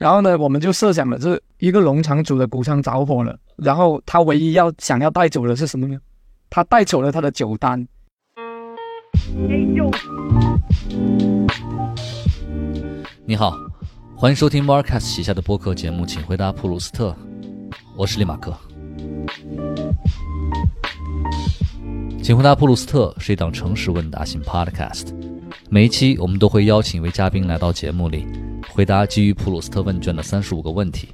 然后呢，我们就设想了，这一个农场主的谷仓着火了，然后他唯一要想要带走的是什么呢？他带走了他的酒单。你好，欢迎收听 Marcus 旗下的播客节目，请回答普鲁斯特，我是李马克。请回答普鲁斯特是一档诚实问答型 Podcast，每一期我们都会邀请一位嘉宾来到节目里，回答基于普鲁斯特问卷的三十五个问题。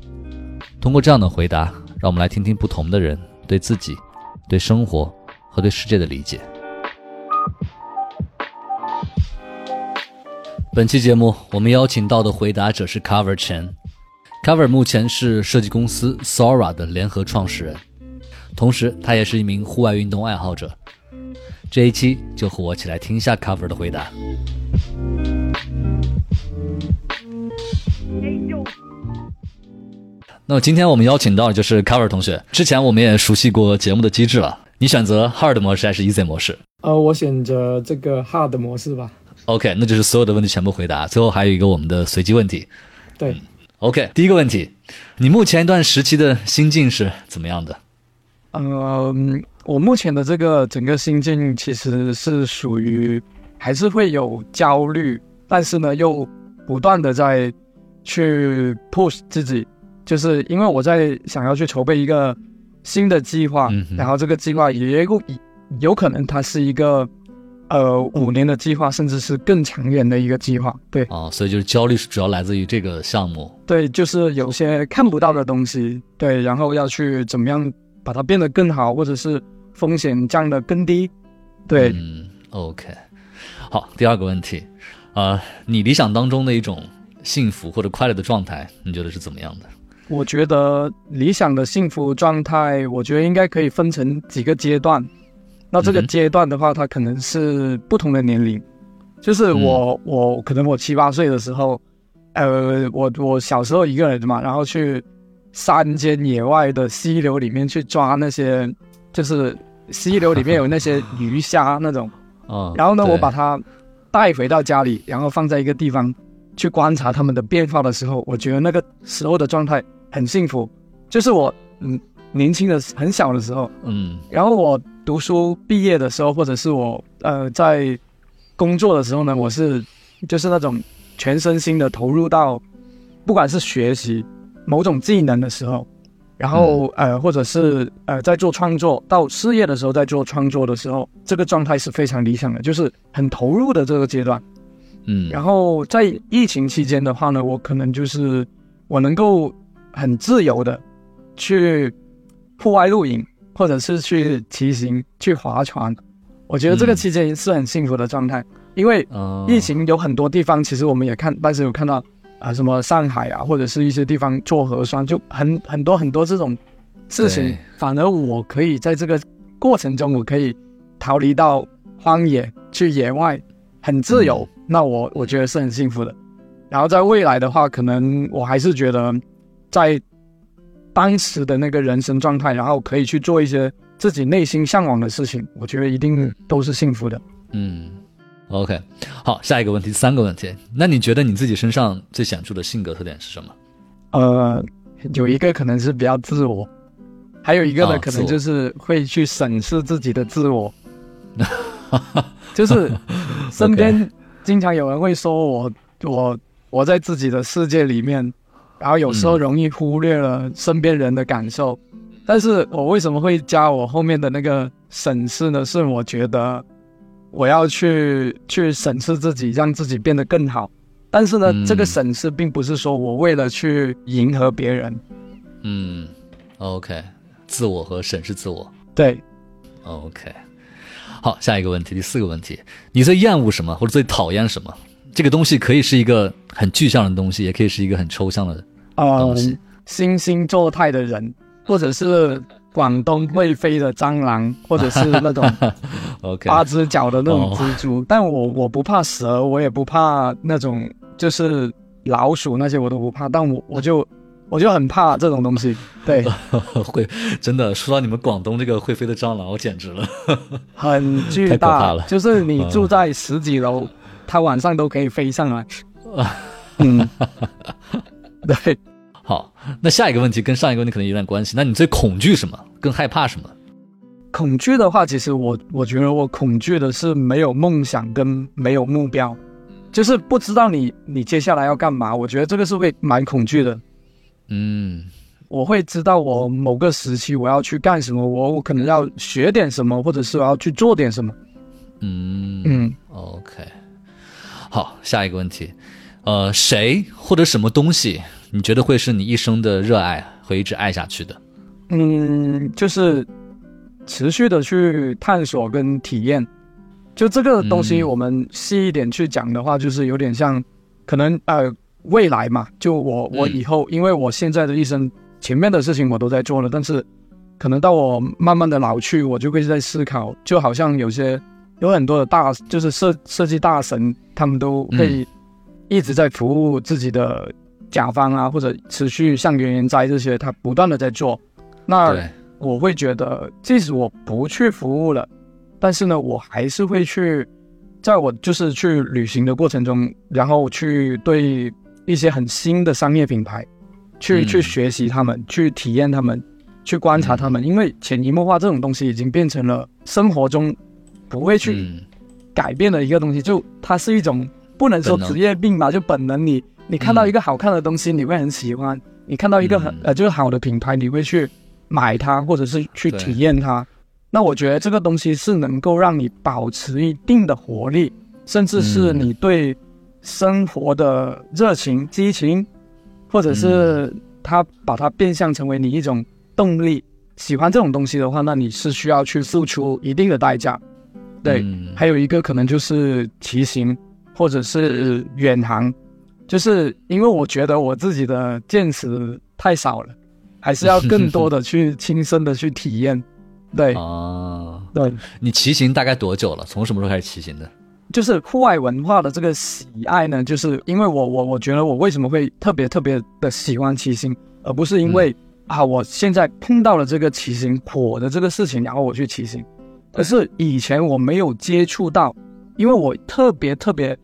通过这样的回答，让我们来听听不同的人对自己、对生活和对世界的理解。本期节目，我们邀请到的回答者是 Cover Chen。Cover 目前是设计公司 Sora 的联合创始人，同时他也是一名户外运动爱好者。这一期就和我一起来听一下 Cover 的回答。那么今天我们邀请到的就是 Cover 同学。之前我们也熟悉过节目的机制了。你选择 Hard 模式还是 Easy 模式？呃，我选择这个 Hard 模式吧。OK，那就是所有的问题全部回答。最后还有一个我们的随机问题。对，OK，第一个问题，你目前一段时期的心境是怎么样的？嗯，我目前的这个整个心境其实是属于还是会有焦虑，但是呢又不断的在去 push 自己，就是因为我在想要去筹备一个新的计划，然后这个计划也有有可能它是一个呃五年的计划，甚至是更长远的一个计划。对，啊，所以就是焦虑是主要来自于这个项目。对，就是有些看不到的东西，对，然后要去怎么样把它变得更好，或者是风险降得更低。对，嗯，OK，好，第二个问题，呃，你理想当中的一种幸福或者快乐的状态，你觉得是怎么样的？我觉得理想的幸福状态，我觉得应该可以分成几个阶段。那这个阶段的话，它可能是不同的年龄，就是我我可能我七八岁的时候，呃，我我小时候一个人嘛，然后去山间野外的溪流里面去抓那些，就是溪流里面有那些鱼虾那种，啊，然后呢，我把它带回到家里，然后放在一个地方去观察它们的变化的时候，我觉得那个时候的状态很幸福，就是我嗯年轻的很小的时候，嗯，然后我读书毕业的时候，或者是我呃在工作的时候呢，我是就是那种全身心的投入到，不管是学习某种技能的时候，然后呃或者是呃在做创作到事业的时候，在做创作的时候，这个状态是非常理想的，就是很投入的这个阶段。嗯，然后在疫情期间的话呢，我可能就是我能够很自由的去户外露营，或者是去骑行、去划船。我觉得这个期间是很幸福的状态，因为呃疫情有很多地方，其实我们也看，但是有看到啊、什么上海啊，或者是一些地方做核酸，就很很多很多这种事情。反而我可以在这个过程中，我可以逃离到荒野去野外，很自由。那我我觉得是很幸福的。然后在未来的话，可能我还是觉得在当时的那个人生状态，然后可以去做一些自己内心向往的事情，我觉得一定都是幸福的。嗯，OK，好，下一个问题，三个问题。那你觉得你自己身上最显著的性格特点是什么？呃，有一个可能是比较自我，还有一个呢，啊可能就是会去审视自己的自我，就是 身边经常有人会说我我我在自己的世界里面，然后有时候嗯容易忽略了身边人的感受。但是我为什么会加我后面的那个审视呢？是我觉得我要去去审视自己，让自己变得更好。但是呢，嗯这个审视并不是说我为了去迎合别人，嗯，OK，自我和审视自我。对，OK，好，下一个问题，第四个问题，你最厌恶什么，或者最讨厌什么？这个东西可以是一个很具象的东西，也可以是一个很抽象的呃东西。惺惺作态的人，或者是广东会飞的蟑螂，或者是那种 八只脚的那种哦蜘蛛。但我我不怕蛇，我也不怕那种就是老鼠那些我都不怕，但我我就我就很怕这种东西。对，会真的说到你们广东这个会飞的蟑螂，我简直了。很巨大了，就是你住在十几楼，它晚上都可以飞上来。嗯，对，好，那下一个问题跟上一个问题可能有点关系。那你最恐惧什么？更害怕什么？恐惧的话，其实我我觉得我恐惧的是没有梦想跟没有目标，就是不知道你你接下来要干嘛。我觉得这个是会蛮恐惧的。嗯我会知道我某个时期我要去干什么，我我可能要学点什么，或者是我要去做点什么。嗯嗯，OK，好，下一个问题，呃，谁或者什么东西，你觉得会是你一生的热爱，会一直爱下去的？嗯，就是持续的去探索跟体验。就这个东西，嗯我们细一点去讲的话，就是有点像，可能呃未来嘛，就我我嗯以后，因为我现在的一生前面的事情我都在做了，但是可能到我慢慢的老去，我就会在思考，就好像有些有很多的大，就是设设计大神，他们都会一直在服务自己的甲方啊，或者持续像原研哉这些，他不断的在做。那，我会觉得，即使我不去服务了，但是呢，我还是会去，在我就是去旅行的过程中，然后去对一些很新的商业品牌，去、嗯去学习他们，去体验他们，去观察他们，因为潜移默化这种东西已经变成了生活中不会去嗯改变的一个东西，就它是一种不能说职业病吧，就本能你。你看到一个好看的东西，你会很喜欢；你看到一个很嗯。呃就是好的品牌，你会去买它，或者是去体验它。那我觉得这个东西是能够让你保持一定的活力，甚至是嗯。你对生活的热情、激情，或者是它把它变相成为你一种动力。喜欢这种东西的话，那你是需要去付出一定的代价。对，嗯。还有一个可能就是骑行，或者是远航，就是因为我觉得我自己的见识太少了，还是要更多的去亲身的去体验。对啊，对，你骑行大概多久了？从什么时候开始骑行的？就是户外文化的这个喜爱呢，就是因为我我我觉得我为什么会特别特别的喜欢骑行，而不是因为、啊我现在碰到了这个骑行火的这个事情，然后我去骑行，而是以前我没有接触到，因为我特别特别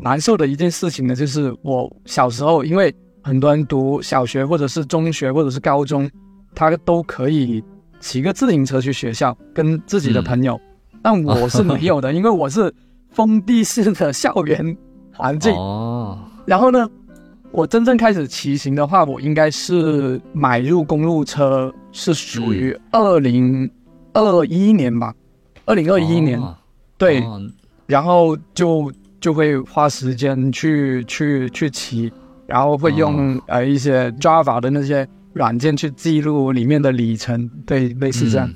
难受的一件事情呢，就是我小时候，因为很多人读小学或者是中学或者是高中，他都可以骑个自行车去学校跟自己的朋友，但我是没有的，因为我是封闭式的校园环境。哦，然后呢，我真正开始骑行的话，我应该是买入公路车，是属于二零二一年吧，二零二一年。哦。对，哦。然后就就会花时间去去去骑，然后会用、哦。呃一些 Java 的那些软件去记录里面的里程，对，类似这样。嗯。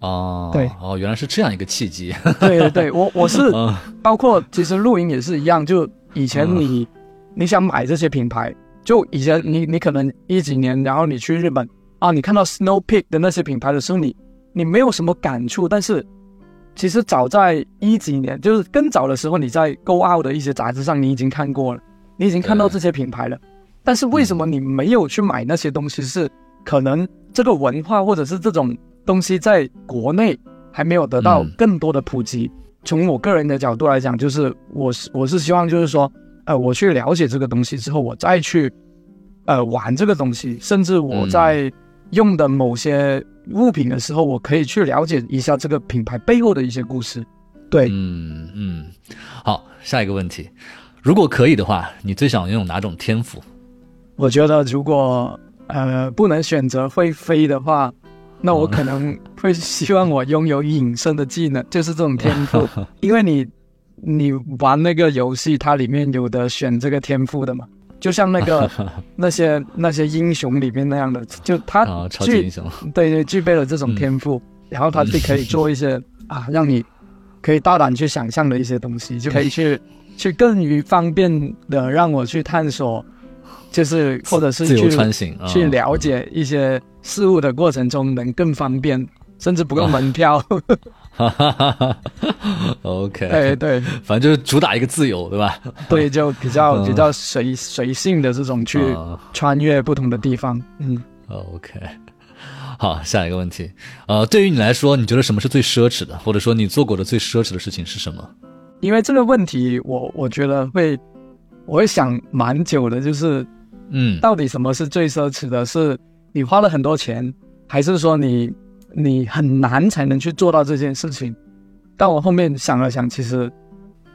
哦，对。哦，原来是这样一个契机。对对对，我我是 嗯。包括其实露营也是一样，就以前你、你想买这些品牌，就以前你你可能一几年，然后你去日本啊，你看到 Snow Peak 的那些品牌的时候，你你没有什么感触，但是其实早在一几年，就是更早的时候，你在 Go Out 的一些杂志上，你已经看过了，你已经看到这些品牌了，但是为什么你没有去买那些东西？是可能这个文化或者是这种东西在国内还没有得到嗯更多的普及。从我个人的角度来讲，就是我是我是希望就是说，呃，我去了解这个东西之后，我再去呃玩这个东西，甚至我在用的某些物品的时候，我可以去了解一下这个品牌背后的一些故事。对，嗯嗯，好，下一个问题，如果可以的话，你最想拥有哪种天赋？我觉得如果呃不能选择会飞的话，那我可能会希望我拥有隐身的技能，就是这种天赋，因为你你玩那个游戏，它里面有的选这个天赋的嘛，就像那个 那些那些英雄里面那样的，就他啊，超级具英雄。对对具备了这种天赋，然后他就可以做一些啊，让你可以大胆去想象的一些东西，就可以去去更于方便的让我去探索，就是或者是去穿行啊，去了解一些事物的过程中能更方便，甚至不用门票。哈哈哈哈 OK，对对反正就是主打一个自由，对吧？对，就比较 嗯比较随随性的这种去啊穿越不同的地方。嗯，OK，好，下一个问题，呃，对于你来说，你觉得什么是最奢侈的，或者说你做过的最奢侈的事情是什么？因为这个问题我我觉得会我会想蛮久的，就是嗯到底什么是最奢侈的？是你花了很多钱，还是说你你很难才能去做到这件事情？但我后面想了想，其实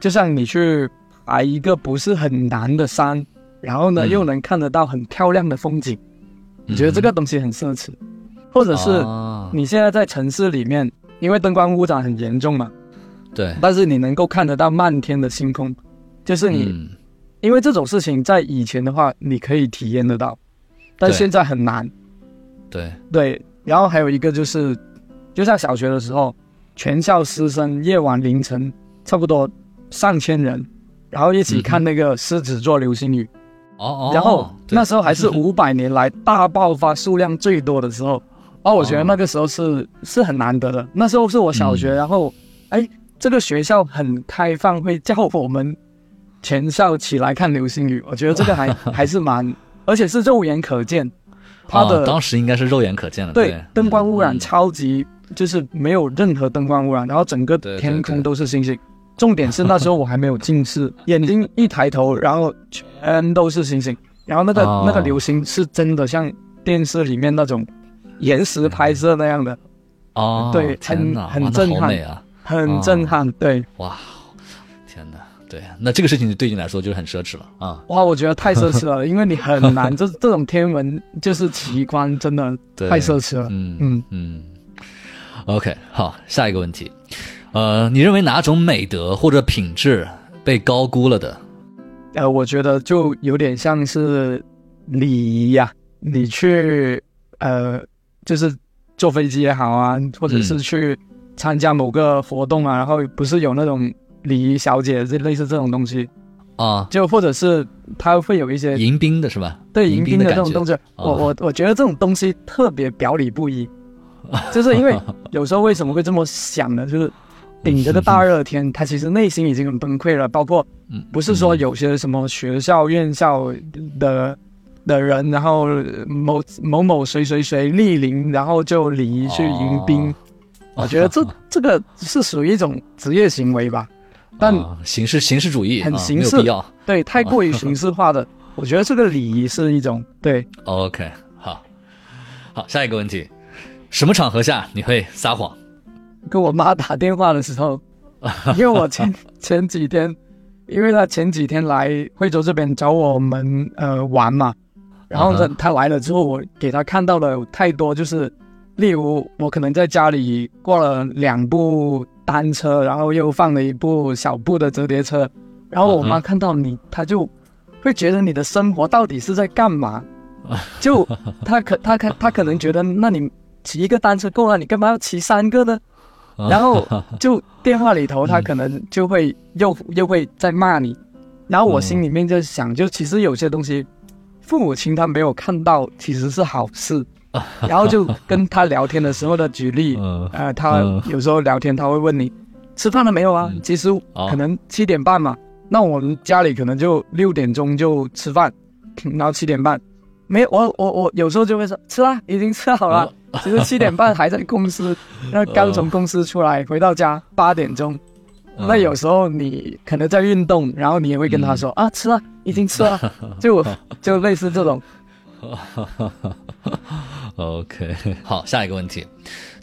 就像你去爬一个不是很难的山，然后呢、嗯又能看得到很漂亮的风景，你觉得这个东西很奢侈？或者是啊你现在在城市里面，因为灯光污染很严重嘛，对，但是你能够看得到漫天的星空，就是你。嗯因为这种事情在以前的话，你可以体验得到，但现在很难。对，对，然后还有一个就是，就像小学的时候，全校师生夜晚凌晨差不多上千人，然后一起看那个狮子座流星雨，哦哦，然后那时候还是 五百年来大爆发数量最多的时候。哦，我觉得那个时候是、是很难得的。那时候是我小学，嗯然后哎，这个学校很开放，会叫我们全校起来看流星雨。我觉得这个还 还是蛮，而且是肉眼可见，它的、哦当时应该是肉眼可见的，对灯光污染嗯。超级，就是没有任何灯光污染，然后整个天空都是星星。重点是那时候我还没有近视，眼睛一抬头，然后全都是星星，然后那个、哦。那个流星是真的像电视里面那种延时拍摄那样的，哦，对很很震撼啊，很震撼。对，哇，对，那这个事情对你来说就是很奢侈了啊，哇，我觉得太奢侈了，因为你很难，这这种天文就是奇观，真的，太奢侈了。嗯嗯嗯，OK，好，下一个问题，呃，你认为哪种美德或者品质被高估了的？呃，我觉得就有点像是礼仪呀、你去呃，就是坐飞机也好啊，或者是嗯去参加某个活动啊，然后不是有那种礼仪小姐这类似这种东西，啊，就或者是他会有一些迎宾的是吧？对迎宾的这种动作，我哦我我觉得这种东西特别表里不一，就是因为有时候为什么会这么想呢？就是顶着个大热天，他其实内心已经很崩溃了，包括嗯。不是说有些什么学校院校的的人，然后某某某谁谁谁莅临，然后就礼仪去迎宾，哦。我觉得这这个是属于一种职业行为吧，但啊形式形式主义啊很形式没有必要。对太过于形式化的，我觉得这个礼仪是一种对。OK，好，好，下一个问题，什么场合下你会撒谎？跟我妈打电话的时候，因为我前 前几天，因为她前几天来惠州这边找我们呃玩嘛，然后呢嗯哼她来了之后，我给她看到了太多，就是例如我可能在家里挂了两部单车，然后又放了一部小布的折叠车，然后我妈看到你，她就会觉得你的生活到底是在干嘛？就她可她可她可能觉得，那你骑一个单车够了，你干嘛要骑三个呢？然后 就电话里头，她可能就会又又会在骂你，然后我心里面就想，就其实有些东西，父母亲他没有看到，其实是好事。然后就跟他聊天的时候的举例，嗯呃，他嗯有时候聊天他会问你吃饭了没有啊？嗯其实哦可能七点半嘛，那我们家里可能就六点钟就吃饭，然后七点半没有我我我有时候就会说吃啦，已经吃好了。其实七点半还在公司，那刚从公司出来，回到家八点钟。嗯那有时候你可能在运动，然后你也会跟他说、啊，吃了，已经吃了，就就类似这种。OK，好，下一个问题，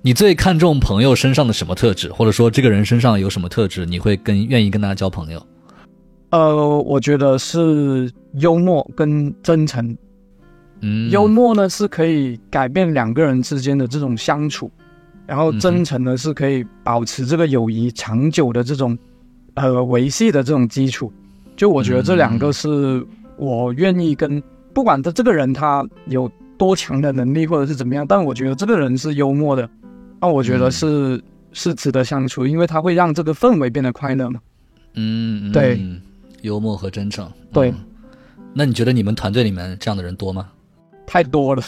你最看重朋友身上的什么特质，或者说这个人身上有什么特质，你会跟愿意跟他交朋友？呃，我觉得是幽默跟真诚。嗯，幽默呢是可以改变两个人之间的这种相处，然后真诚呢是可以保持这个友谊长久的这种呃维系的这种基础。就我觉得这两个是我愿意跟，不管他这个人他有多强的能力或者是怎么样，但我觉得这个人是幽默的，那我觉得是、是值得相处，因为他会让这个氛围变得快乐嘛。嗯，嗯。对。嗯幽默和真诚。对。嗯。那你觉得你们团队里面这样的人多吗？太多了，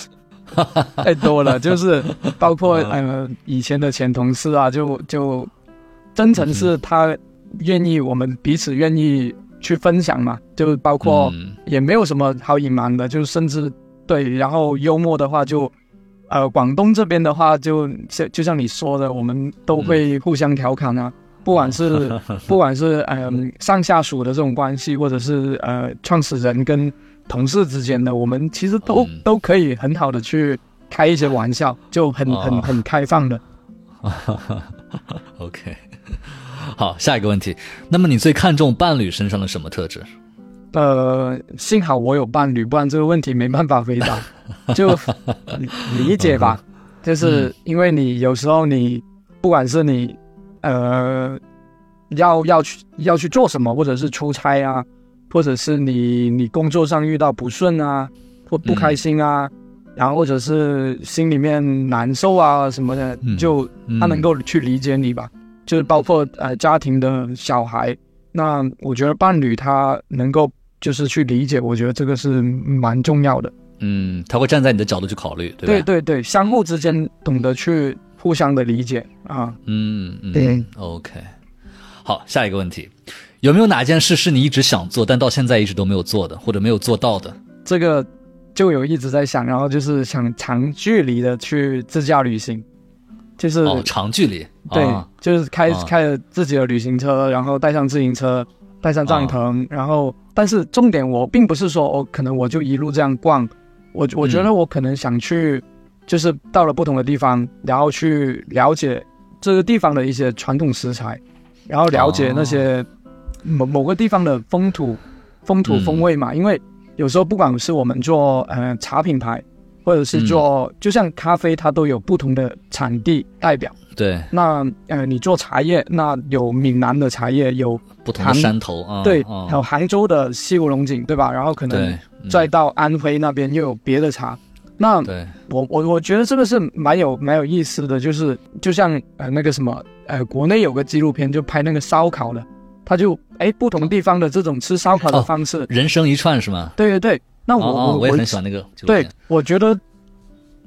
太多了，就是包括呃以前的前同事啊，就就真诚是他愿意我们彼此愿意去分享嘛，就包括嗯。也没有什么好隐瞒的，就甚至对，然后幽默的话就。呃，广东这边的话就，像就像你说的，我们都会互相调侃啊，不管是 不管是嗯、上下属的这种关系，或者是呃创始人跟同事之间的，我们其实都、嗯都可以很好的去开一些玩笑，就很哦很很开放的。OK，好，下一个问题。那么你最看重伴侣身上的什么特质？呃，幸好我有伴侣，不然这个问题没办法回答。就理理解吧，就是因为你有时候你不管是你呃要要去要去做什么，或者是出差啊，或者是你你工作上遇到不顺啊，或不开心啊，然后或者是心里面难受啊什么的，嗯就嗯。他能够去理解你吧，就是包括呃家庭的小孩，那我觉得伴侣他能够就是去理解，我觉得这个是蛮重要的。嗯，他会站在你的角度去考虑，对吧？对对对，相互之间懂得去互相的理解啊。嗯嗯，对，OK。好，下一个问题，有没有哪件事是你一直想做，但到现在一直都没有做的，或者没有做到的？这个就有一直在想，然后就是想长距离的去自驾旅行，就是、哦，长距离，对，啊就是开、啊开着自己的旅行车，然后带上自行车，带上帐篷，然后但是重点我并不是说哦，可能我就一路这样逛，我我觉得我可能想去，就是到了不同的地方，然后去了解这个地方的一些传统食材，然后了解那些某某个地方的风土风土风味嘛，因为有时候不管是我们做呃茶品牌，或者是做、就像咖啡，它都有不同的产地代表。对，那呃，你做茶叶，那有闽南的茶叶，有不同的杭山头啊，对，啊还有杭州的西湖龙井，对吧？然后可能再到安徽那边又有别的茶。那对，我我我觉得这个是蛮有蛮有意思的，就是就像呃那个什么呃，国内有个纪录片就拍那个烧烤的，他就哎不同地方的这种吃烧烤的哦方式，人生一串是吗？对对对。那我、我我也很喜欢那个对，我觉得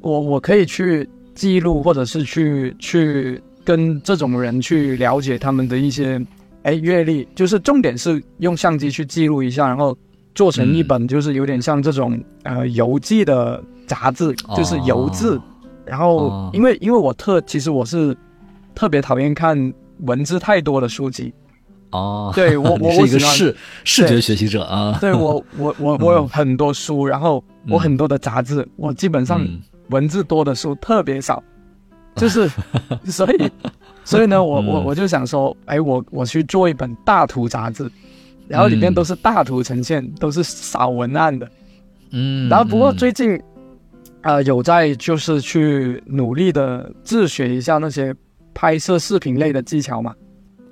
我我可以去记录，或者是去去跟这种人去了解他们的一些哎阅历，就是重点是用相机去记录一下，然后做成一本就是有点像这种、呃游记的杂志，就是游志。哦然后哦。因为因为我特其实我是特别讨厌看文字太多的书籍，哦，对我 我是一个视视觉学习者啊，对我我我我有很多书，然后我嗯很多的杂志，我基本上嗯。文字多的书特别少，就是 所以所以呢，我我嗯。我就想说，哎，我我去做一本大图杂志，然后里面嗯。都是大图呈现，都是少文案的。嗯，然后不过嗯。最近，呃，有在就是去努力的自学一下那些拍摄视频类的技巧嘛，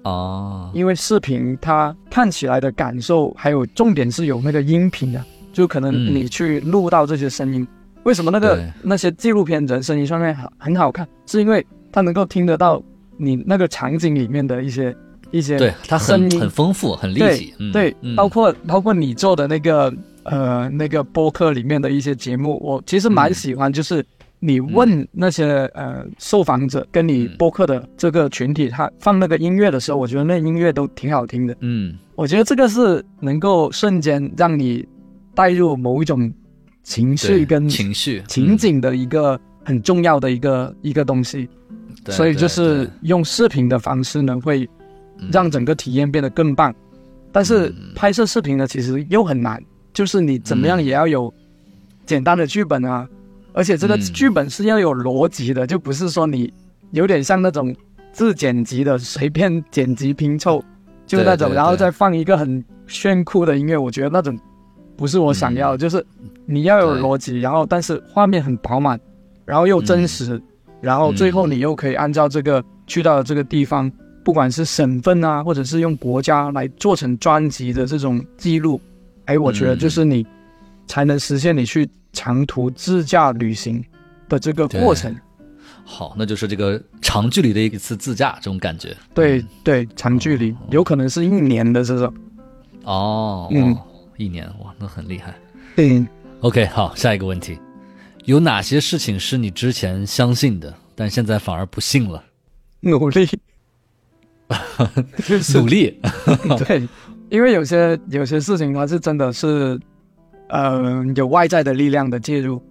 哦，因为视频它看起来的感受，还有重点是有那个音频的，就可能嗯你去录到这些声音。为什么那个那些纪录片人声音上面很很好看？是因为它能够听得到你那个场景里面的一些一些对，它很声音。很丰富，很立对体，嗯对，嗯。包括包括你做的那个呃那个播客里面的一些节目，我其实蛮嗯。喜欢，就是你问那些、呃受访者跟你嗯。播客的这个群体，他放那个音乐的时候，我觉得那音乐都挺好听的。嗯。我觉得这个是能够瞬间让你带入某一种情绪跟情绪。情，景的一个很重要的一个一个东西，所以就是用视频的方式呢，会嗯。让整个体验变得更棒。但是嗯。拍摄视频呢，其实又很难，就是你怎么样嗯。也要有简单的剧本啊，而且这个嗯。剧本是要有逻辑的，就不是说你有点像那种自剪辑的随便剪辑拼凑，就那种，对对然后再放一个很炫酷的音乐，我觉得那种不是我想要的，就是你要有逻辑，然后但是画面很饱满，然后又真实，然后最后你又可以按照这个去到这个地方，不管是省份啊，或者是用国家来做成专辑的这种记录，哎，我觉得就是你才能实现你去长途自驾旅行的这个过程。好，那就是这个长距离的一次自驾这种感觉，对对，长距离有可能是一年的这种。哦，嗯。哦，一年哇，那很厉害。对，OK，好，下一个问题，有哪些事情是你之前相信的，但现在反而不信了？努力，努力，对，因为有些有些事情它是真的是，呃，有外在的力量的介入，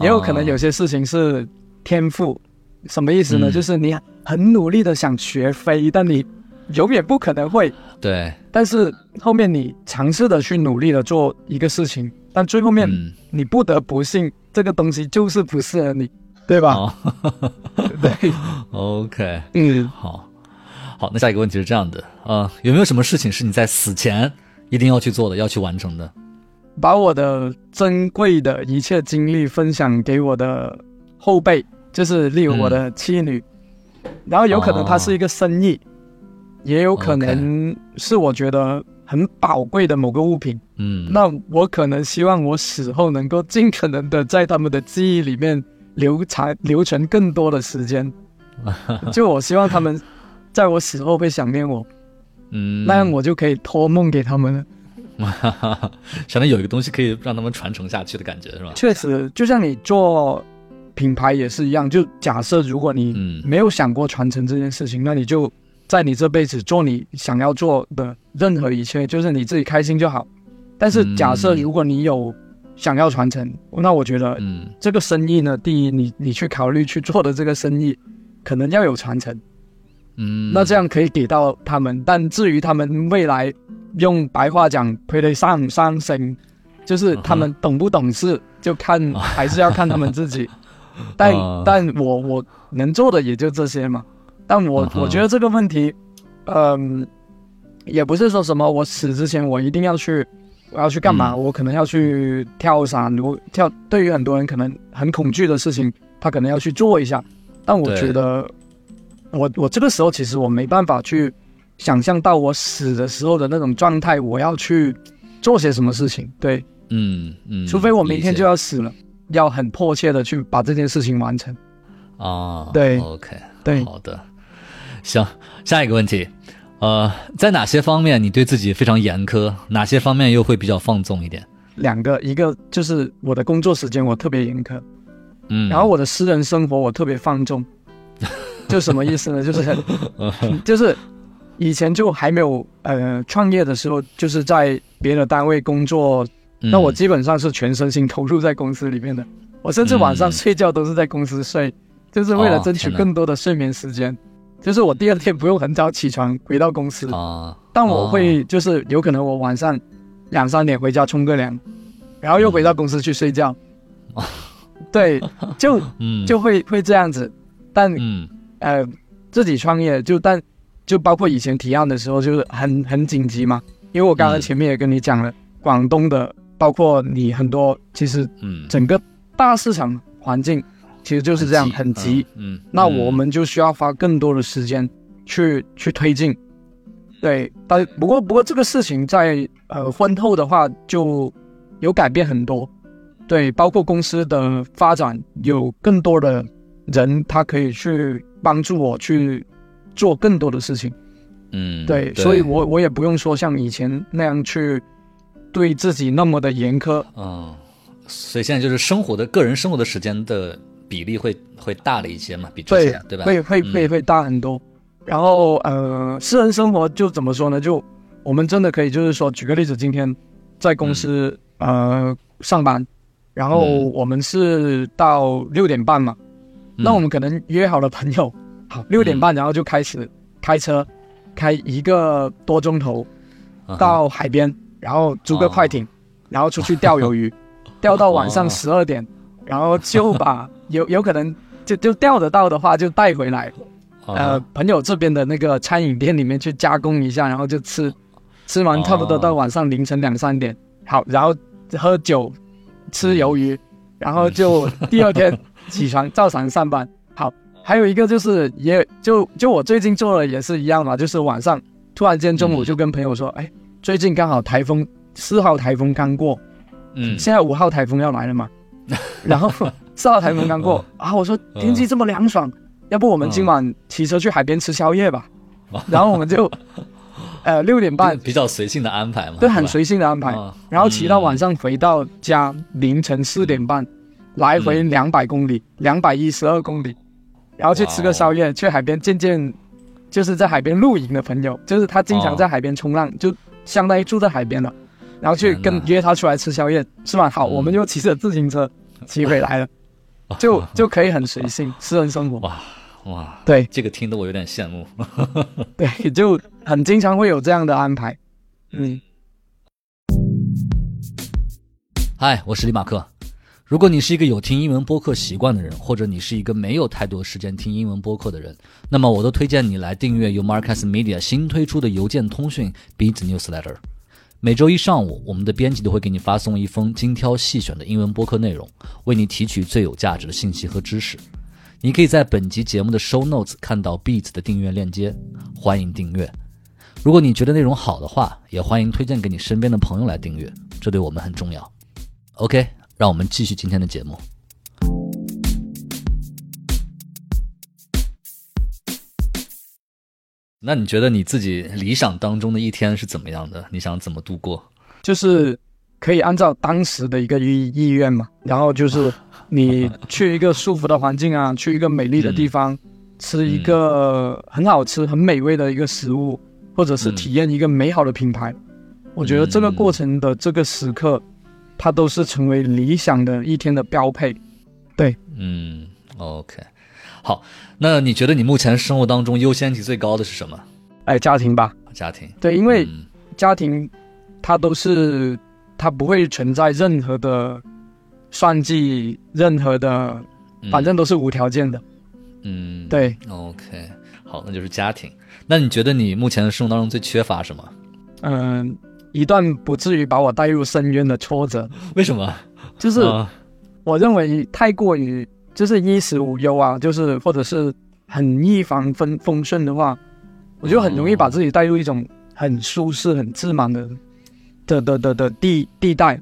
也有可能有些事情是天赋。什么意思呢？嗯就是你很努力的想学飞，但你永远不可能会。对，但是后面你尝试的去努力的做一个事情，但最后面嗯，你不得不信这个东西就是不适合你，对吧？哦 对，，OK，嗯，好，好，那下一个问题是这样的，呃，有没有什么事情是你在死前一定要去做的，要去完成的？把我的珍贵的一切经历分享给我的后辈，就是例如我的妻女，然后有可能它是一个生意，也有可能是我觉得很宝贵的某个物品。嗯，那我可能希望我死后能够尽可能的在他们的记忆里面留长留存更多的时间，就我希望他们在我死后会想念我，嗯，那样我就可以托梦给他们了。相当于有一个东西可以让他们传承下去的感觉，是吧？确实，就像你做品牌也是一样，就假设如果你嗯没有想过传承这件事情，那你就在你这辈子做你想要做的任何一切，就是你自己开心就好。但是假设嗯如果你有想要传承，那我觉得嗯这个生意呢，第一，你你去考虑去做的这个生意，可能要有传承，嗯，那这样可以给到他们。但至于他们未来用白话讲，推得上不上升，就是他们懂不懂事，就看还是要看他们自己。但啊但我我能做的也就这些嘛。但我我觉得这个问题，嗯，也不是说什么我死之前我一定要去。我要去干嘛？嗯我可能要去跳伞。我跳，对于很多人可能很恐惧的事情，他可能要去做一下。但我觉得，我我这个时候其实我没办法去想象到我死的时候的那种状态，我要去做些什么事情。对，嗯嗯，除非我明天就要死了，要很迫切的去把这件事情完成。啊，对，OK，对，好的，行，下一个问题，呃，在哪些方面你对自己非常严苛，哪些方面又会比较放纵一点？两个，一个就是我的工作时间我特别严苛，嗯，然后我的私人生活我特别放纵。就什么意思呢？就是 就是以前就还没有呃创业的时候，就是在别的单位工作，嗯那我基本上是全身心投入在公司里面的。我甚至晚上嗯睡觉都是在公司睡，就是为了争取更多的睡眠时间。就是我第二天不用很早起床回到公司，啊，但我会就是有可能我晚上两三点回家冲个凉，然后又回到公司去睡觉。对，就 嗯，就会会这样子。但嗯呃，自己创业就但就包括以前提案的时候，就是很很紧急嘛。因为我刚刚嗯前面也跟你讲了，广东的包括你很多，其实嗯，整个大市场环境其实就是这样很急。，嗯，嗯那我们就需要花更多的时间去去推进。对，但不过不过这个事情在呃婚后的话就有改变很多。对，包括公司的发展，有更多的人他可以去帮助我去做更多的事情。嗯，对，所以我我也不用说像以前那样去对自己那么的严苛。嗯，所以现在就是生活的个人生活的时间的比例会会大了一些嘛，比之对前对吧？会会嗯会会大很多。然后呃，私人生活就怎么说呢？就我们真的可以就是说，举个例子，今天在公司、呃上班，然后嗯我们是到六点半嘛，那我们可能约好了朋友，好六点半，然后就开始开车，开一个多钟头嗯到海边，然后租个快艇，然后出去钓鱿鱼，钓到晚上十二点，然后就把 有有可能就就钓得到的话就带回来，啊呃，朋友这边的那个餐饮店里面去加工一下，然后就吃，吃完差不多到晚上凌晨两三点，好，然后喝酒，吃鱿鱼，然后就第二天起床照常上班。好，还有一个就是也就就我最近做的也是一样嘛，就是晚上突然间中午就跟朋友说，哎，最近刚好台风四号台风刚过，嗯。现在五号台风要来了嘛，然后四号台风刚过 啊，我说天气这么凉爽，要不我们今晚骑车去海边吃宵夜吧？然后我们就呃 六点半，比较随性的安排嘛，对，很随性的安排，啊然后骑到晚上回到家，凌晨四点半，来回两百公里，两百一十二公里，然后去吃个宵夜，去海边见见，就是在海边露营的朋友，就是他经常在海边冲浪，就相当于住在海边了，然后去跟约他出来吃宵夜，是吧？好，嗯我们就骑着自行车骑回来了，就就可以很随性，私人生活，哇哇，对。这个听得我有点羡慕。对，就很经常会有这样的安排，嗯。嗨，我是李马克。如果你是一个有听英文播客习惯的人，或者你是一个没有太多时间听英文播客的人，那么我都推荐你来订阅由 Marcus Media 新推出的邮件通讯 Beats Newsletter。每周一上午，我们的编辑都会给你发送一封精挑细选的英文播客内容，为你提取最有价值的信息和知识。你可以在本集节目的 Show Notes 看到 Beats 的订阅链接，欢迎订阅。如果你觉得内容好的话，也欢迎推荐给你身边的朋友来订阅，这对我们很重要。OK，让我们继续今天的节目。那你觉得你自己理想当中的一天是怎么样的？你想怎么度过？就是可以按照当时的一个意意愿嘛，然后就是你去一个舒服的环境啊，去一个美丽的地方，吃一个很好吃、很美味的一个食物，或者是体验一个美好的品牌。我觉得这个过程的这个时刻，它都是成为理想的一天的标配。对，嗯，OK，好。那你觉得你目前生活当中优先级最高的是什么？哎，家庭吧。家庭。对，因为嗯家庭它都是它不会存在任何的算计，任何的，反正都是无条件的。嗯，对，OK，好，那就是家庭。那你觉得你目前的生活当中最缺乏什么？嗯、一段不至于把我带入深渊的挫折，为什么？就是啊我认为太过于就是衣食无忧啊，就是或者是很一帆风风顺的话，我就很容易把自己带入一种很舒适、很自满的的的的的地地带。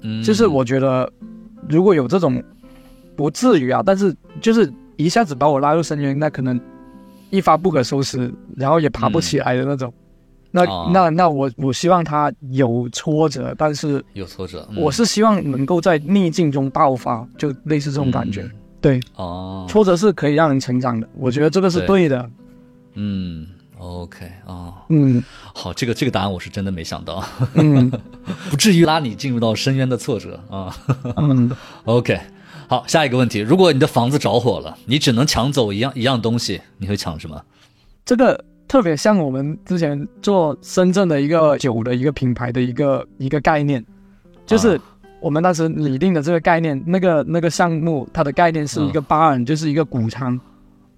嗯，就是我觉得如果有这种不至于啊，但是就是一下子把我拉入深渊，那可能一发不可收拾，然后也爬不起来的那种。那、哦那那我我希望他有挫折，但是有挫折。嗯我是希望能够在逆境中爆发，就类似这种感觉。嗯对，哦，挫折是可以让人成长的，我觉得这个是对的。嗯，OK 哦，嗯好，这个这个答案我是真的没想到，嗯 不至于拉你进入到深渊的挫折啊。嗯，OK，好，下一个问题，如果你的房子着火了，你只能抢走一样一样东西，你会抢什么？这个特别像我们之前做深圳的一个酒的一个品牌的一个一个概念，就是啊我们当时拟定的这个概念，那个那个项目它的概念是一个 barn，、就是一个谷仓。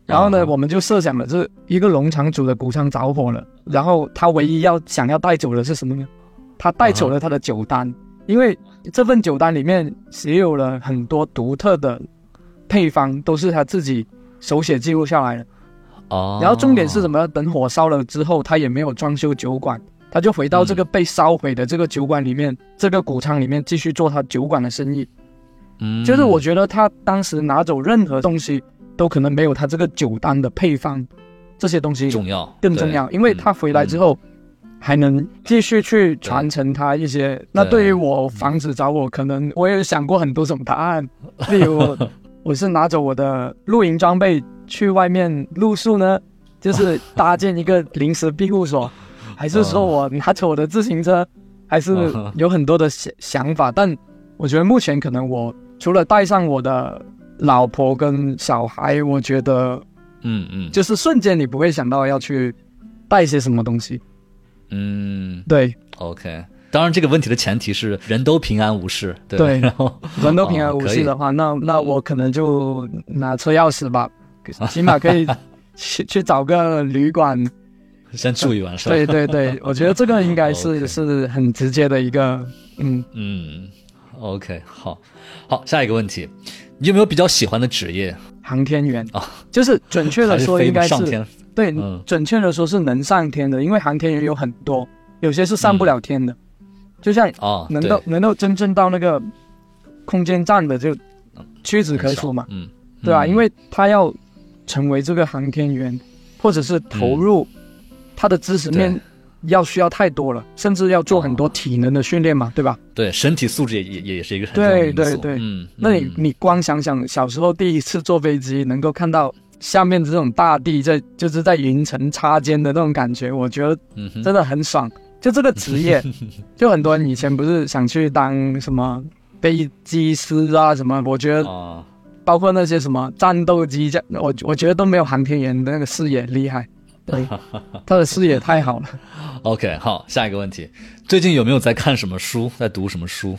然后呢，啊我们就设想了，这一个农场主的谷仓着火了，然后他唯一要想要带走的是什么呢？他带走了他的酒单，因为这份酒单里面写有了很多独特的配方，都是他自己手写记录下来的。哦，然后重点是什么？等火烧了之后，他也没有装修酒馆，他就回到这个被烧毁的这个酒馆里面，这个谷仓里面继续做他酒馆的生意。嗯，就是我觉得他当时拿走任何东西，都可能没有他这个酒单的配方这些东西重要更重要，因为他回来之后。还能继续去传承他一些。那对于我房子找我，可能我也想过很多种答案，例如 我是拿着我的露营装备去外面露宿呢，就是搭建一个临时庇护所，还是说我拿着我的自行车，还是有很多的想想法。但我觉得目前可能我除了带上我的老婆跟小孩，我觉得嗯嗯，就是瞬间你不会想到要去带些什么东西。嗯对，OK。当然，这个问题的前提是人都平安无事，对对然后人都平安无事的话，那那我可能就拿车钥匙吧，起码可以去去找个旅馆。先住一晚是吧？对对对，我觉得这个应该是是很直接的一个，嗯，嗯，OK，好，好，下一个问题，你有没有比较喜欢的职业？航天员。啊，就是准确的说应该是？对嗯，准确的说是能上天的，因为航天员有很多，有些是上不了天的，就像哦，能对。够能够真正到那个空间站的就屈指可数嘛。嗯，对吧？嗯。因为他要成为这个航天员，或者是投入他的知识面要需要太多了，甚至要做很多体能的训练嘛，对吧？对身体素质也也也是一个很重要的对对对。嗯，那你嗯你光想想小时候第一次坐飞机，能够看到下面这种大地在就是在云层插肩的那种感觉，我觉得真的很爽。就这个职业，就很多人以前不是想去当什么飞机师啊什么，我觉得啊，包括那些什么战斗机，这我我觉得都没有航天员的那个视野厉害。对，他的视野太好了。OK，好，下一个问题，最近有没有在看什么书，在读什么书？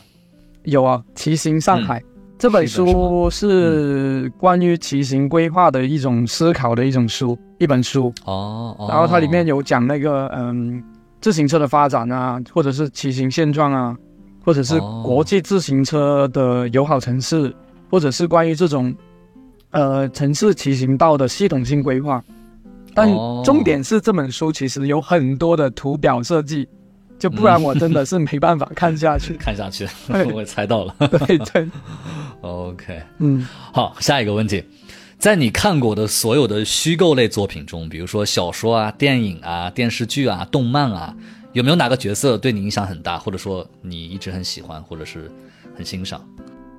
有啊，《骑行上海》这本书是关于骑行规划的一种思考的一种书，一本书。哦，哦然后它里面有讲那个嗯，自行车的发展啊，或者是骑行现状啊，或者是哦。国际自行车的友好城市，或者是关于这种呃城市骑行道的系统性规划。但哦。重点是这本书其实有很多的图表设计，就不然我真的是没办法看下去。看下去，我猜到了。对对，OK，嗯，好，下一个问题，在你看过的所有的虚构类作品中，比如说小说啊、电影啊、电视剧啊、动漫啊，有没有哪个角色对你影响很大，或者说你一直很喜欢，或者是很欣赏？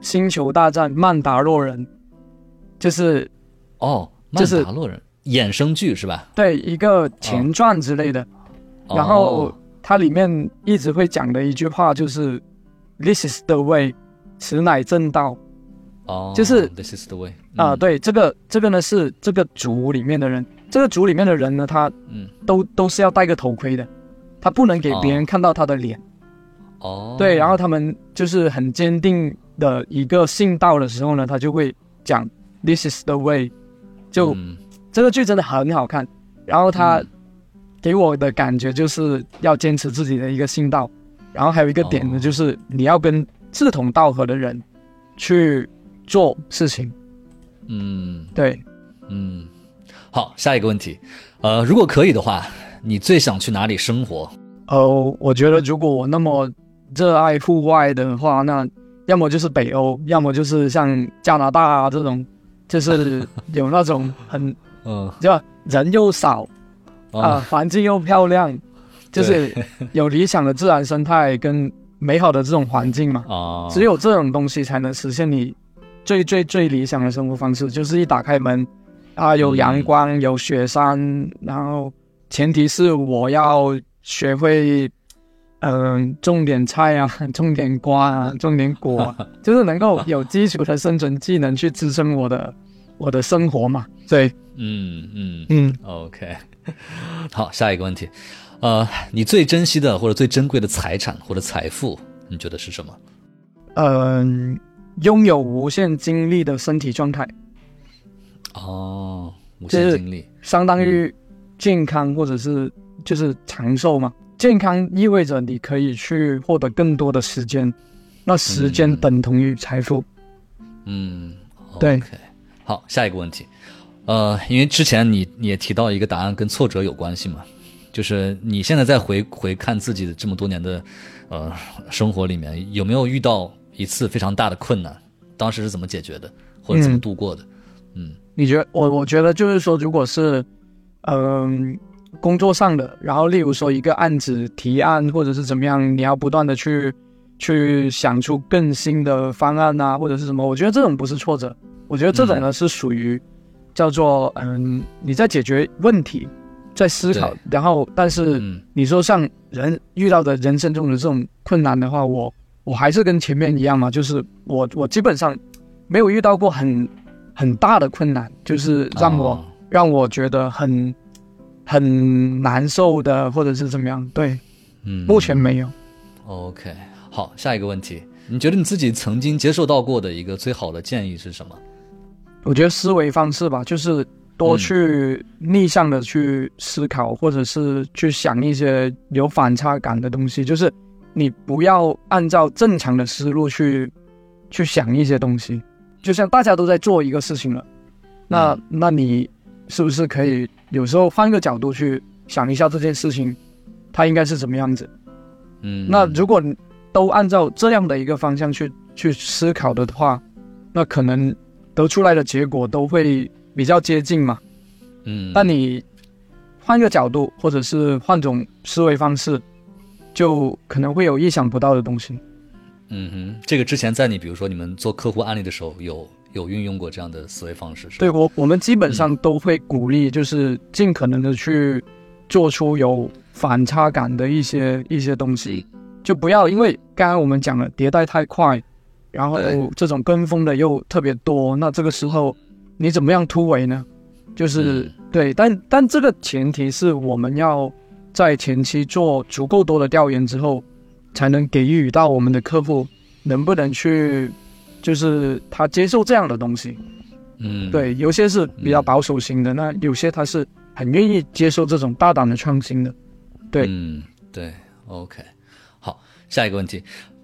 星球大战曼达洛人，就是哦，曼就是达洛人衍生剧是吧？对一个前传之类的。然后哦它里面一直会讲的一句话就是，“This is the way，此乃正道。”哦，就是 This is the way 啊、嗯。对，这个这个呢是这个组里面的人，这个组里面的人呢，他嗯，都都是要戴个头盔的，他不能给别人看到他的脸。哦，对，然后他们就是很坚定的一个信道的时候呢，他就会讲 “This is the way”，就、嗯。这个剧真的很好看。然后他嗯。给我的感觉就是要坚持自己的一个信道，然后还有一个点呢，哦。就是你要跟志同道合的人去做事情。嗯。对，嗯，好，下一个问题，呃，如果可以的话，你最想去哪里生活？呃，我觉得如果我那么热爱户外的话，那要么就是北欧，要么就是像加拿大啊这种，就是有那种很 嗯。就人又少啊、环境又漂亮，就是有理想的自然生态跟美好的这种环境嘛。啊，只有这种东西才能实现你最最最理想的生活方式，就是一打开门啊，有阳光，有雪山，然后前提是我要学会，嗯、种点菜啊，种点瓜啊，种点果啊，就是能够有基础的生存技能去支撑我的我的生活嘛。对，嗯嗯嗯，，OK，好，下一个问题，呃，你最珍惜的或者最珍贵的财产或者财富，你觉得是什么？嗯、拥有无限精力的身体状态，哦，无就是限精力，相当于健康或者是就是长寿嘛。健康意味着你可以去获得更多的时间，那时间嗯等同于财富。嗯，对。好，下一个问题，呃，因为之前你你也提到一个答案跟挫折有关系嘛，就是你现在在回回看自己的这么多年的呃生活里面，有没有遇到一次非常大的困难？当时是怎么解决的，或者怎么嗯度过的？嗯你觉得我我觉得就是说，如果是嗯、工作上的，然后例如说一个案子提案或者是怎么样，你要不断的去去想出更新的方案啊，或者是什么，我觉得这种不是挫折，我觉得这种呢是属于叫做嗯你在解决问题，在思考，然后但是嗯你说像人遇到的人生中的这种困难的话，我我还是跟前面一样嘛，就是我我基本上没有遇到过很很大的困难，就是让我、哦让我觉得很很难受的，或者是怎么样。对，嗯，目前没有。OK，好，下一个问题，你觉得你自己曾经接受到过的一个最好的建议是什么？我觉得思维方式吧，就是多去逆向的去思考，或者是去想一些有反差感的东西。就是你不要按照正常的思路去去想一些东西。就像大家都在做一个事情了，那、嗯那你是不是可以有时候换个角度去想一下这件事情，它应该是怎么样子？嗯，那如果都按照这样的一个方向去去思考的话，那可能得出来的结果都会比较接近嘛。嗯，但你换个角度，或者是换种思维方式，就可能会有意想不到的东西。嗯哼，这个之前在你比如说你们做客户案例的时候，有有运用过这样的思维方式，是吧？对我，我们基本上都会鼓励，就是尽可能的去做出有反差感的一些一些东西，就不要因为刚刚我们讲了迭代太快，然后这种跟风的又特别多，那这个时候你怎么样突围呢？就是、嗯对，但但这个前提是我们要在前期做足够多的调研之后，才能给予到我们的客户能不能去，就是他接受这样的东西。嗯，对，有些是比较保守型的，那有些他是很愿意接受这种大胆的创新的。对，嗯，对，OK，好，下一个问题，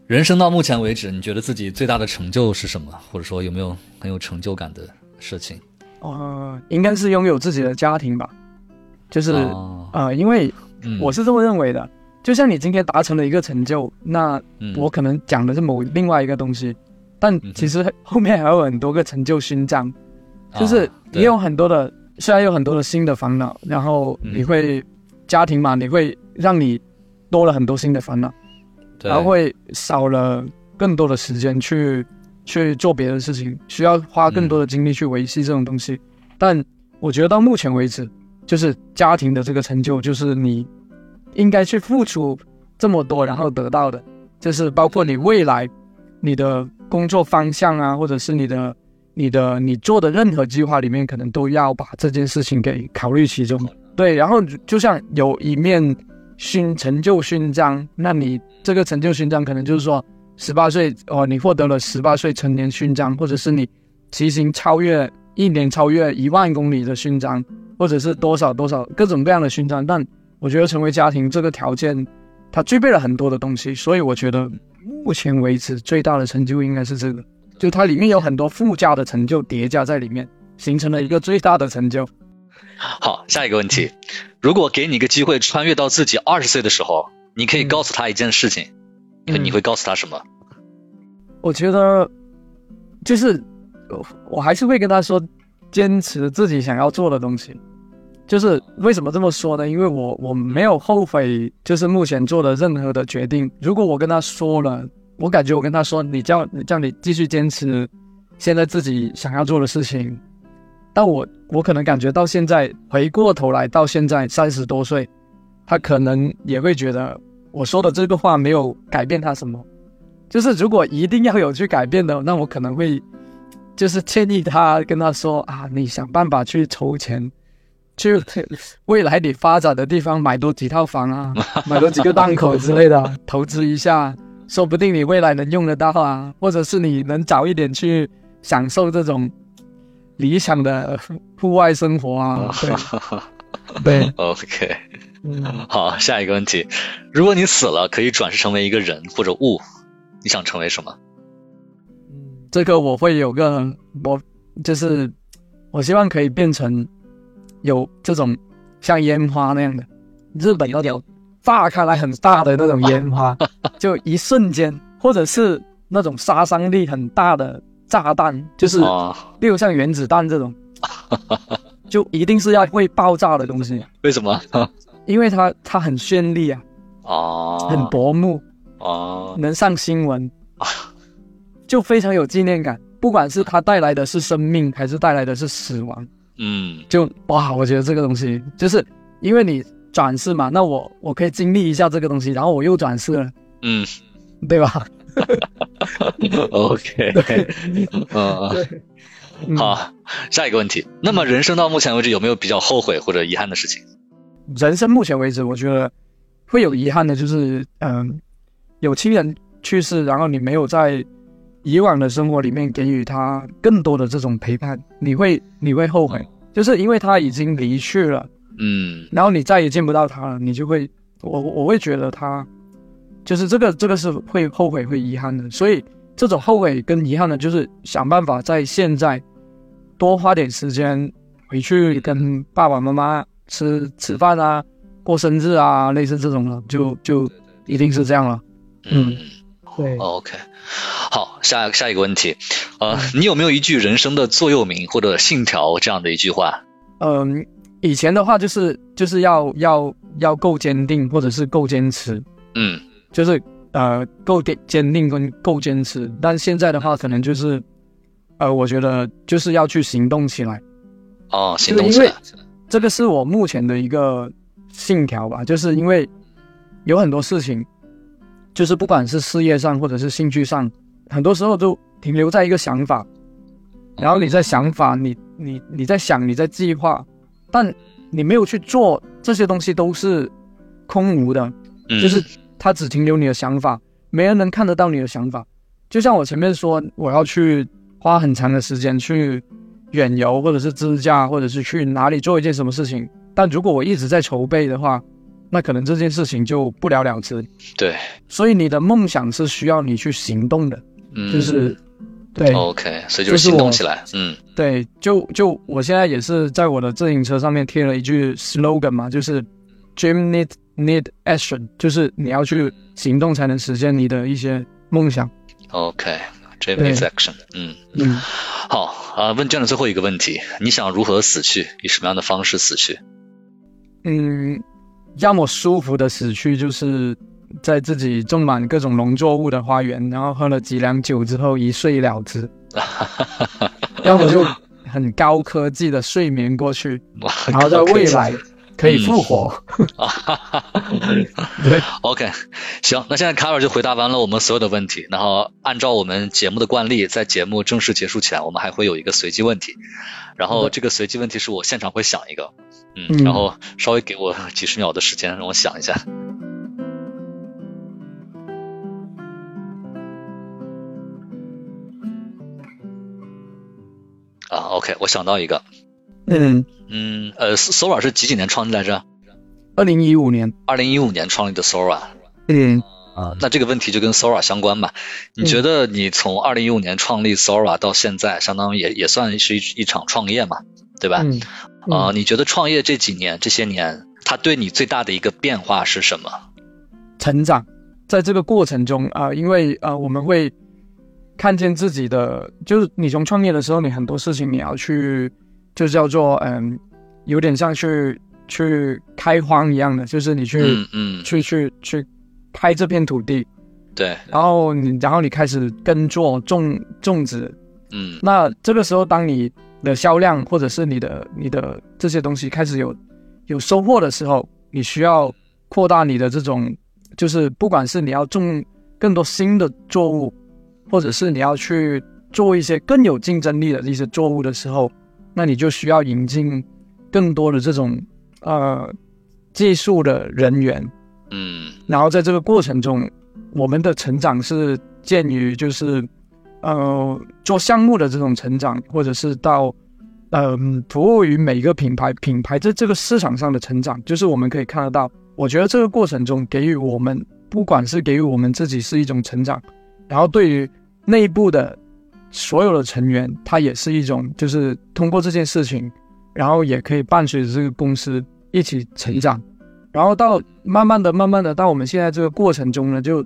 人生到目前为止，你觉得自己最大的成就是什么？或者说有没有很有成就感的事情？呃，应该是拥有自己的家庭吧，就是、哦呃，因为嗯。我是这么认为的。就像你今天达成了一个成就，那嗯。我可能讲的是某另外一个东西，但其实后面还有很多个成就勋章，就是啊对。你有很多的，虽然有很多的新的烦恼，然后嗯。你会、家庭嘛，你会让你多了很多新的烦恼，然后会少了更多的时间去去做别的事情，需要花更多的精力去维系这种东西。但我觉得到目前为止，就是家庭的这个成就，就是你应该去付出这么多，然后得到的，就是包括你未来你的工作方向啊，或者是你的你的你做的任何计划里面，可能都要把这件事情给考虑其中。对，然后就像有一面勋成就勋章，那你这个成就勋章可能就是说，十八岁哦，你获得了十八岁成年勋章，或者是你骑行超越一年超越一万公里的勋章，或者是多少多少各种各样的勋章。但我觉得成为家庭这个条件，它具备了很多的东西，所以我觉得目前为止最大的成就应该是这个，就它里面有很多附加的成就叠加在里面，形成了一个最大的成就。好，下一个问题，如果给你一个机会穿越到自己二十岁的时候，你可以嗯告诉他一件事情，你会嗯你会告诉他什么？我觉得就是我我还是会跟他说，坚持自己想要做的东西。就是为什么这么说呢？因为我我没有后悔，就是目前做的任何的决定。如果我跟他说了，我感觉我跟他说，你叫你叫你继续坚持现在自己想要做的事情，但我我可能感觉到现在回过头来到现在三十多岁，他可能也会觉得我说的这个话没有改变他什么。就是如果一定要有去改变的，那我可能会就是建议他跟他说啊，你想办法去筹钱，去未来你发展的地方买多几套房啊，买多几个档口之类的，投资一下，说不定你未来能用得到啊，或者是你能早一点去享受这种理想的户外生活啊。对对，OK，嗯。好，下一个问题，如果你死了，可以转世成为一个人或者物，你想成为什么？嗯这个我会有个我就是我希望可以变成有这种像烟花那样的，日本那种炸开来很大的那种烟花，就一瞬间，或者是那种杀伤力很大的炸弹，就是哦，例如像原子弹这种，就一定是要会爆炸的东西，为什么？因为它它很绚丽啊，哦，很夺目，哦，能上新闻，就非常有纪念感。不管是它带来的是生命，还是带来的是死亡，嗯。就哇，我觉得这个东西就是因为你转世嘛，那我我可以经历一下这个东西，然后我又转世了，嗯。对吧？，OK，嗯，嗯，好，下一个问题，那么人生到目前为止有没有比较后悔或者遗憾的事情？人生目前为止，我觉得会有遗憾的，就是嗯、有亲人去世，然后你没有在以往的生活里面给予他更多的这种陪伴，你会你会后悔，就是因为他已经离去了。嗯。然后你再也见不到他了，你就会，我我会觉得他，就是这个这个是会后悔会遗憾的，所以这种后悔跟遗憾呢，就是想办法在现在多花点时间回去跟爸爸妈妈吃吃饭啊，过生日啊，类似这种的，就就一定是这样了。嗯。对，OK，好，下下一个问题，呃，你有没有一句人生的座右铭或者信条这样的一句话？嗯，以前的话就是就是要要要够坚定，或者是够坚持，嗯就是呃够坚坚定跟够坚持，但现在的话可能就是呃，我觉得就是要去行动起来，哦，行动起来。这个是我目前的一个信条吧，就是因为有很多事情，就是不管是事业上或者是兴趣上，很多时候都停留在一个想法，然后你在想法，你你你在想，你在计划，但你没有去做，这些东西都是空无的，嗯，就是它只停留你的想法，没人能看得到你的想法。就像我前面说，我要去花很长的时间去远游，或者是自驾，或者是去哪里做一件什么事情。但如果我一直在筹备的话，那可能这件事情就不了了之。对，所以你的梦想是需要你去行动的，嗯，就是对 OK，所以就是行动起来，嗯，对，就就我现在也是在我的自行车上面贴了一句 slogan 嘛，就是 dream need need action，就是你要去行动才能实现你的一些梦想。OK，dream 对 is action，嗯，嗯，好啊，问卷的最后一个问题，你想如何死去？以什么样的方式死去？嗯，要么舒服的死去，就是在自己种满各种农作物的花园，然后喝了几两酒之后一睡了之；要么就很高科技的睡眠过去，然后在未来可以复活。啊。对，OK，行，那现在卡尔就回答完了我们所有的问题，然后按照我们节目的惯例，在节目正式结束前，我们还会有一个随机问题，然后这个随机问题是我现场会想一个，嗯，嗯。然后稍微给我几十秒的时间让我想一下。啊，OK，我想到一个，嗯，嗯，呃，Sora 是几几年创立来着？二零一五年，二零一五年创立的 Sora，嗯啊，那这个问题就跟 Sora 相关吧？你觉得你从二零一五年创立 Sora 到现在，相当于也也算是一一场创业嘛，对吧？嗯，啊、你觉得创业这几年这些年，它对你最大的一个变化是什么？成长，在这个过程中啊、因为啊、我们会看见自己的，就是你从创业的时候，你很多事情你要去，就叫做嗯，有点像去去开荒一样的，就是你去、嗯嗯，去去去开这片土地，对，然后你然后你开始耕作种种植，嗯。那这个时候，当你的销量或者是你的你的这些东西开始有有收获的时候，你需要扩大你的这种，就是不管是你要种更多新的作物，或者是你要去做一些更有竞争力的一些作物的时候，那你就需要引进更多的这种呃技术的人员，嗯然后在这个过程中，我们的成长是鉴于就是，呃，做项目的这种成长，或者是到，嗯、服务于每一个品牌，品牌在这个市场上的成长，就是我们可以看得到。我觉得这个过程中给予我们，不管是给予我们自己是一种成长，然后对于内部的所有的成员，他也是一种，就是通过这件事情，然后也可以伴随着这个公司一起成长。然后到慢慢的、慢慢的到我们现在这个过程中呢，就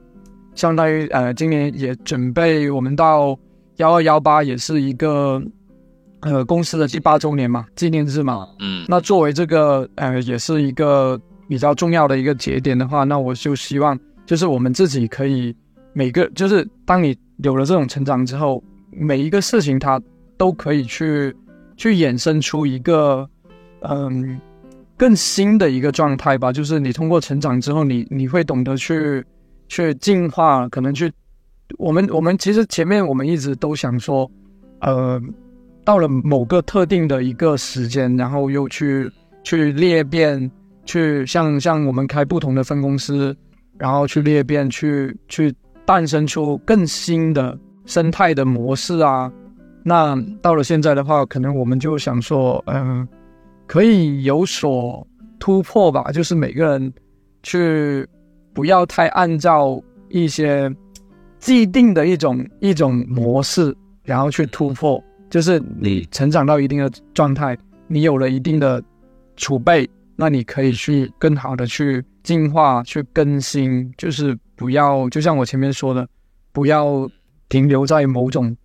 相当于呃，今年也准备我们到幺二幺八，也是一个呃公司的第八周年嘛，纪念日嘛。嗯那作为这个呃，也是一个比较重要的一个节点的话，那我就希望就是我们自己可以每个就是当你有了这种成长之后，每一个事情它都可以去去衍生出一个嗯更新的一个状态吧。就是你通过成长之后，你你会懂得去去进化，可能去我们我们其实前面我们一直都想说，呃，到了某个特定的一个时间，然后又去去裂变，去像像我们开不同的分公司，然后去裂变，去去诞生出更新的生态的模式啊。那到了现在的话，可能我们就想说，嗯、可以有所突破吧，就是每个人去不要太按照一些既定的一种一种模式，然后去突破。就是你成长到一定的状态，你有了一定的储备，那你可以去更好的去进化、去更新，就是不要就像我前面说的，不要停留在某种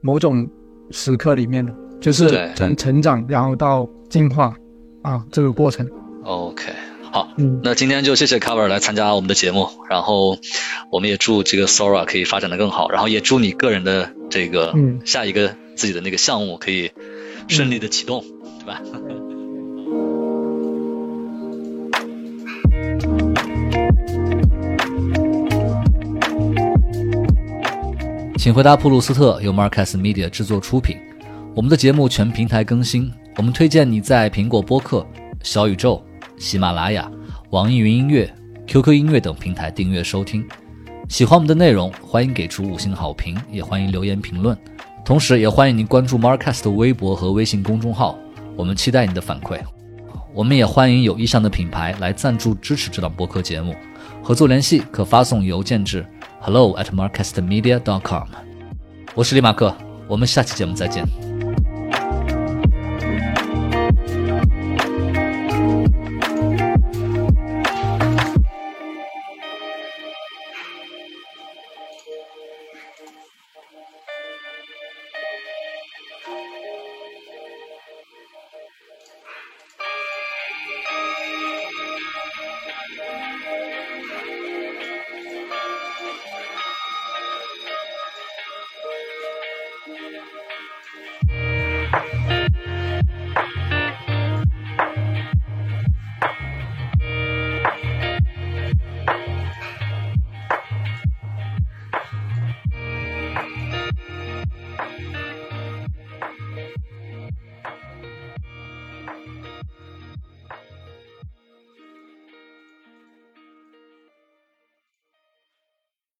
某种时刻里面的，就是对从成长然后到进化啊这个过程。，OK，好，嗯，那今天就谢谢 Cover 来参加我们的节目，然后我们也祝这个 Sora 可以发展的更好，然后也祝你个人的这个嗯下一个自己的那个项目可以顺利的启动，对吧？请回答普鲁斯特由 Marcus Media 制作出品。我们的节目全平台更新，我们推荐你在苹果播客、小宇宙、喜马拉雅、网易云音乐、QQ 音乐等平台订阅收听。喜欢我们的内容，欢迎给出五星好评，也欢迎留言评论。同时，也欢迎您关注 Marcast 的微博和微信公众号，我们期待您的反馈。我们也欢迎有意向的品牌来赞助支持这档播客节目，合作联系可发送邮件至 hello at marcastmedia.com。我是李马克，我们下期节目再见。